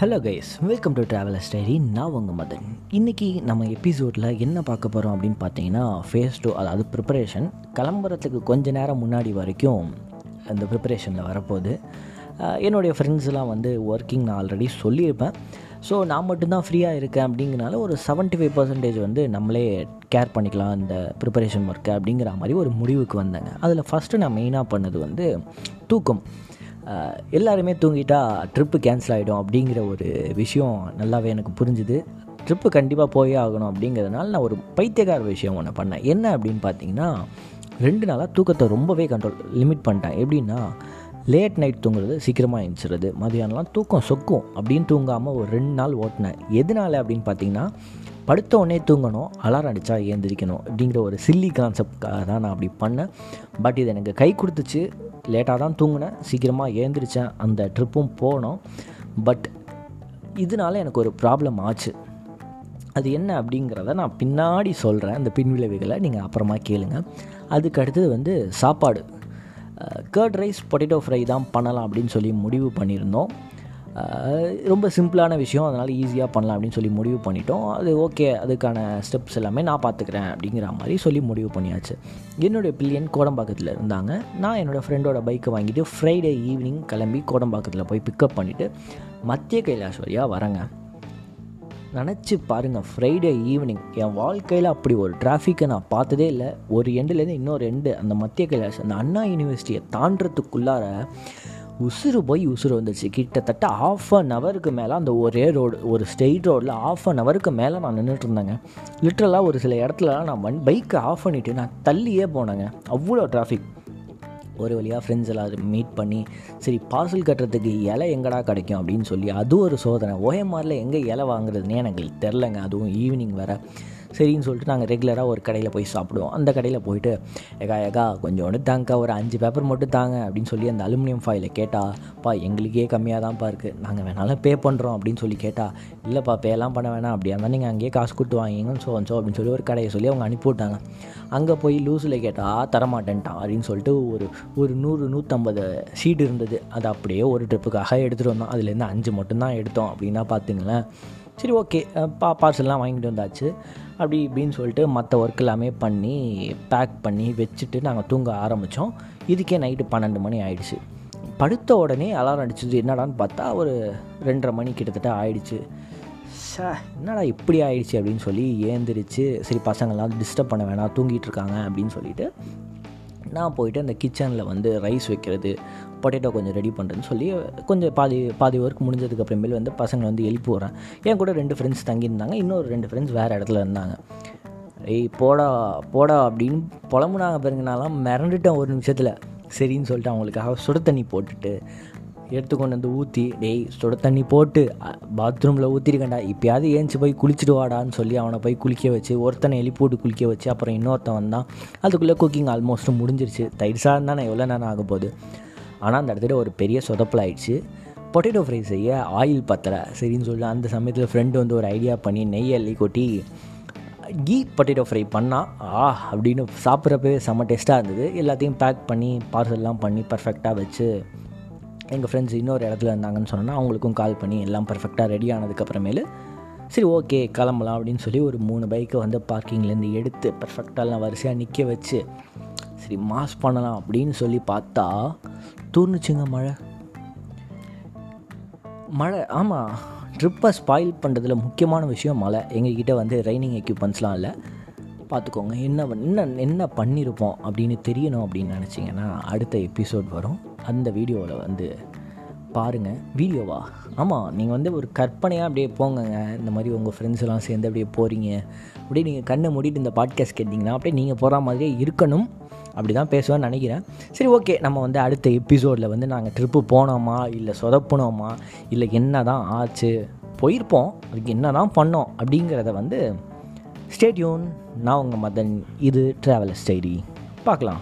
Hello guys welcome to travel story நான் உங்கள் மதன். இன்றைக்கி நம்ம எபிசோடில் என்ன பார்க்க போகிறோம் அப்படின்னு பார்த்தீங்கன்னா ஃபேஸ் டூ அதாவது ப்ரிப்பரேஷன் கிளம்புறதுக்கு கொஞ்ச நேரம் முன்னாடி வரைக்கும் அந்த ப்ரிப்பரேஷனில் வரப்போகுது. என்னுடைய ஃப்ரெண்ட்ஸ்லாம் வந்து ஒர்க்கிங் நான் ஆல்ரெடி சொல்லியிருப்பேன். ஸோ நான் மட்டும்தான் ஃப்ரீயாக இருக்கேன் அப்படிங்கிறனால ஒரு 75% ஃபைவ் பர்சன்டேஜ் வந்து நம்மளே கேர் பண்ணிக்கலாம் இந்த ப்ரிப்பரேஷன் ஒர்க்கை அப்படிங்கிற மாதிரி ஒரு முடிவுக்கு வந்தேங்க. அதில் ஃபஸ்ட்டு நான் மெயினாக பண்ணது வந்து தூக்கம். எல்லாருமே தூங்கிட்டா ட்ரிப்பு கேன்சல் ஆகிடும் அப்படிங்கிற ஒரு விஷயம் நல்லாவே எனக்கு புரிஞ்சுது. ட்ரிப்பு கண்டிப்பாக போயே ஆகணும் அப்படிங்கிறதுனால நான் ஒரு பைத்தியக்கார விஷயம் ஒன்று பண்ணேன். என்ன அப்படின்னு பார்த்தீங்கன்னா ரெண்டு நாளாக தூக்கத்தை ரொம்பவே கண்ட்ரோல் லிமிட் பண்ணிட்டேன். எப்படின்னா லேட் நைட் தூங்குறது சீக்கிரமாக எழுந்திரிச்சிருது மதியானம்லாம் தூக்கம் சொக்கும். அப்படின்னு தூங்காமல் ஒரு ரெண்டு நாள் ஓட்டினேன். எதனால அப்படின்னு பார்த்தீங்கன்னா படுத்த உடனே தூங்கணும் அலாரம் அடித்தா ஏந்திரிக்கணும் அப்படிங்கிற ஒரு சில்லி கான்செப்டாக தான் நான் அப்படி பண்ணேன். பட் இது எனக்கு கை கொடுத்துச்சு. லேட்டாக தான் தூங்கினேன். சீக்கிரமாக ஏந்திரிச்சேன். அந்த ட்ரிப்பும் போனோம். பட் இதனால எனக்கு ஒரு ப்ராப்ளம் ஆச்சு. அது என்ன அப்படிங்கிறத நான் பின்னாடி சொல்கிறேன் அந்த பின்விளைவுகளை நீங்கள் அப்புறமா கேளுங்க. அதுக்கு அடுத்தது வந்து சாப்பாடு. கர்ட் ரைஸ் பொட்டேட்டோ ஃப்ரை தான் பண்ணலாம் அப்படின்னு சொல்லி முடிவு பண்ணியிருந்தோம். ரொம்ப சிம்பிளான விஷயம் அதனால் ஈஸியாக பண்ணலாம் அப்படின்னு சொல்லி முடிவு பண்ணிட்டோம். அது ஓகே அதுக்கான ஸ்டெப்ஸ் எல்லாமே நான் பார்த்துக்கிறேன் அப்படிங்கிற மாதிரி சொல்லி முடிவு பண்ணியாச்சு. என்னுடைய பில்லியன் கோடம்பாக்கத்தில் இருந்தாங்க. நான் என்னோடய ஃப்ரெண்டோட பைக்கை வாங்கிட்டு ஃப்ரைடே ஈவினிங் கிளம்பி கோடம்பாக்கத்தில் போய் பிக்கப் பண்ணிவிட்டு மத்திய கைலாஷ் வழியாக வரேங்க. நினச்சி பாருங்கள் ஃப்ரைடே ஈவினிங் என் வாழ்க்கையில் அப்படி ஒரு டிராஃபிக்கை நான் பார்த்ததே இல்லை. ஒரு எண்டுலேருந்து இன்னொரு எண்டு அந்த மத்திய கைலாஷ் அந்த அண்ணா யூனிவர்சிட்டியை தாண்டறதுக்குள்ளார உசுறு போய் உசுறு வந்துச்சு கிட்டத்தட்ட ஆஃப் அன் ஹவருக்கு மேலே அந்த ஒரே ரோடு ஒரு ஸ்ட்ரெயிட் ரோடில் ஆஃப் அன் ஹவருக்கு மேலே நான் நின்றுட்டு இருந்தேங்க. லிட்ரலாக ஒரு சில இடத்துலலாம் நான் வன் பைக்கை ஆஃப் பண்ணிவிட்டு நான் தள்ளியே போனேங்க. அவ்வளோ டிராஃபிக் ஒரு வழியாக ஃப்ரெண்ட்ஸ் எல்லாரும் மீட் பண்ணி சரி பார்சல் கட்டுறதுக்கு இலை எங்கடா கிடைக்கும் அப்படின்னு சொல்லி அது ஒரு சோதனை. ஓஎம்ஆரில் எங்கே இலை வாங்குறதுன்னே எனக்கு தெரிலங்க அதுவும் ஈவினிங் வேறு. சரின்னு சொல்லிட்டு நாங்கள் ரெகுலராக ஒரு கடையில் போய் சாப்பிடுவோம். அந்த கடையில் போயிட்டு ஏகா ஏகா கொஞ்சோண்டு தாங்கக்கா ஒரு அஞ்சு பேப்பர் மட்டும் தாங்க அப்படின்னு சொல்லி அந்த அலுமினியம் ஃபாயிலை கேட்டால் பா எங்களுக்கே கம்மியாக தான்ப்பா இருக்குது நாங்கள் வேணாலும் பே பண்ணுறோம் அப்படின்னு சொல்லி கேட்டால் இல்லைப்பா பேலாம் பண்ண வேணாம். அப்படியா இருந்தால் நீங்கள் அங்கேயே காசு கொடுத்து வாங்கிங்கன்னு சோ சோ அப்படின்னு சொல்லி ஒரு கடையை சொல்லி அவங்க அனுப்பிவிட்டாங்க அங்கே போய் லூஸில் கேட்டால் தரமாட்டேன்ட்டான் அப்படின்னு சொல்லிட்டு ஒரு ஒரு நூறு நூற்றம்பது சீட் இருந்தது. அது அப்படியே ஒரு ட்ரிப்புக்காக எடுத்துகிட்டு வந்தோம். அதுலேருந்து அஞ்சு மட்டும்தான் எடுத்தோம் அப்படின்னா பார்த்துங்களேன் சரி ஓகே பா பார்சல்லாம் வாங்கிட்டு வந்தாச்சு. அப்படி இப்படின்னு சொல்லிட்டு மற்ற ஒர்க் எல்லாமே பண்ணி பேக் பண்ணி வச்சுட்டு நாங்கள் தூங்க ஆரம்பித்தோம் இதுக்கே நைட்டு பன்னெண்டு மணி ஆயிடுச்சு. படுத்த உடனே அலாரம் அடிச்சது என்னடான்னு பார்த்தா ஒரு ரெண்டரை மணி கிட்டத்தட்ட ஆயிடுச்சு. சே என்னடா இப்படி ஆயிடுச்சு அப்படின்னு சொல்லி ஏந்திரிச்சு சரி பசங்கள்லாம் டிஸ்டர்ப் பண்ண வேணாம் தூங்கிட்டு இருக்காங்க அப்படின்னு சொல்லிட்டு நான் போயிட்டு அந்த கிச்சனில் வந்து ரைஸ் வைக்கிறது பொட்டேட்டோ கொஞ்சம் ரெடி பண்ணுறேன்னு சொல்லி கொஞ்சம் பாதி பாதி ஒர்க் முடிஞ்சதுக்கு அப்புறமேல் வந்து பசங்களை வந்து எழுப்பி விட்றேன். என் கூட ரெண்டு ஃப்ரெண்ட்ஸ் தங்கியிருந்தாங்க இன்னொரு ரெண்டு ஃப்ரெண்ட்ஸ் வேறு இடத்துல இருந்தாங்க. ஏய் போடா போடா அப்படின்னு புலம்புனாங்க பாருங்கனாலாம் மிரண்டுட்டேன் ஒரு நிமிஷத்தில். சரின்னு சொல்லிட்டு அவங்களுக்காக சுடு தண்ணி போட்டுட்டு எடுத்து கொண்டு வந்து ஊற்றி டேய் சுட தண்ணி போட்டு பாத்ரூமில் ஊற்றிருக்கேன்டா இப்போயாவது ஏஞ்சி போய் குளிச்சுட்டு வாடான்னு சொல்லி அவனை போய் குளிக்க வச்சு ஒருத்தனை எலி போட்டு குளிக்க வச்சு அப்புறம் இன்னொருத்தன் வந்தான். அதுக்குள்ளே குக்கிங் ஆல்மோஸ்ட் முடிஞ்சிருச்சு. தயிர் சாதம் தானே எவ்வளோ நேரம் ஆக போகுது? ஆனால் அந்த இடத்துல ஒரு பெரிய சொதப்பில் ஆயிடுச்சு. பொட்டேட்டோ ஃப்ரை செய்ய ஆயில் பத்தலை. சரின்னு சொல்லி அந்த சமயத்தில் ஃப்ரெண்டு வந்து ஒரு ஐடியா பண்ணி நெய் அள்ளி கொட்டி கீ பொட்டேட்டோ ஃப்ரை பண்ணால் ஆ அப்படின்னு சாப்பிட்றப்பவே செம்ம டேஸ்ட்டாக இருந்தது. எல்லாத்தையும் பேக் பண்ணி பார்சல்லாம் பண்ணி பர்ஃபெக்டாக வச்சு எங்கள் ஃப்ரெண்ட்ஸ் இன்னொரு இடத்துல இருந்தாங்கன்னு சொன்னால் அவங்களுக்கும் கால் பண்ணி எல்லாம் பர்ஃபெக்டாக ரெடி ஆனதுக்கப்புறமேலு சரி ஓகே கிளம்பலாம் அப்படின்னு சொல்லி ஒரு மூணு பைக்கை வந்து பார்க்கிங்லேருந்து எடுத்து பர்ஃபெக்டாலாம் வரிசையாக நிற்க வச்சு சரி மாஸ் பண்ணலாம் அப்படின்னு சொல்லி பார்த்தா தூர்னுச்சுங்க மழை. மழை ஆமாம் ட்ரிப்பை ஸ்பாயில் பண்ணுறதுல முக்கியமான விஷயம் மழை. எங்ககிட்ட வந்து ரைனிங் எக்யூப்மெண்ட்ஸ்லாம் இல்லை. பார்த்துக்கோங்க. என்ன என்ன என்ன பண்ணியிருப்போம் அப்படின்னு தெரியணும் அப்படின்னு நினச்சிங்கன்னா அடுத்த எபிசோட் வரும். அந்த வீடியோவில் வந்து பாருங்கள் வீடியோவா? ஆமாம் நீங்கள் வந்து ஒரு கற்பனையாக அப்படியே போங்கங்க. இந்த மாதிரி உங்கள் ஃப்ரெண்ட்ஸ் எல்லாம் சேர்ந்து அப்படியே போகிறீங்க அப்படியே நீங்கள் கண்ணை மூடிட்டு இந்த பாட்காஸ்ட் கேட்டிங்கன்னா அப்படியே நீங்கள் போகிற மாதிரியே இருக்கணும். அப்படி தான் பேசுவேன்னு நினைக்கிறேன். சரி ஓகே நம்ம வந்து அடுத்த எபிசோடில் வந்து நாங்கள் ட்ரிப்பு போனோமா? இல்லை சொதப்புனோமா? இல்லை என்ன தான் ஆச்சு? போயிருப்போம். அதுக்கு என்ன தான் பண்ணோம் அப்படிங்கிறத வந்து ஸ்டேடியூன் நான் உங்கள் மதன். இது ட்ராவலர்ஸ் ஸ்டைடி பார்க்கலாம்.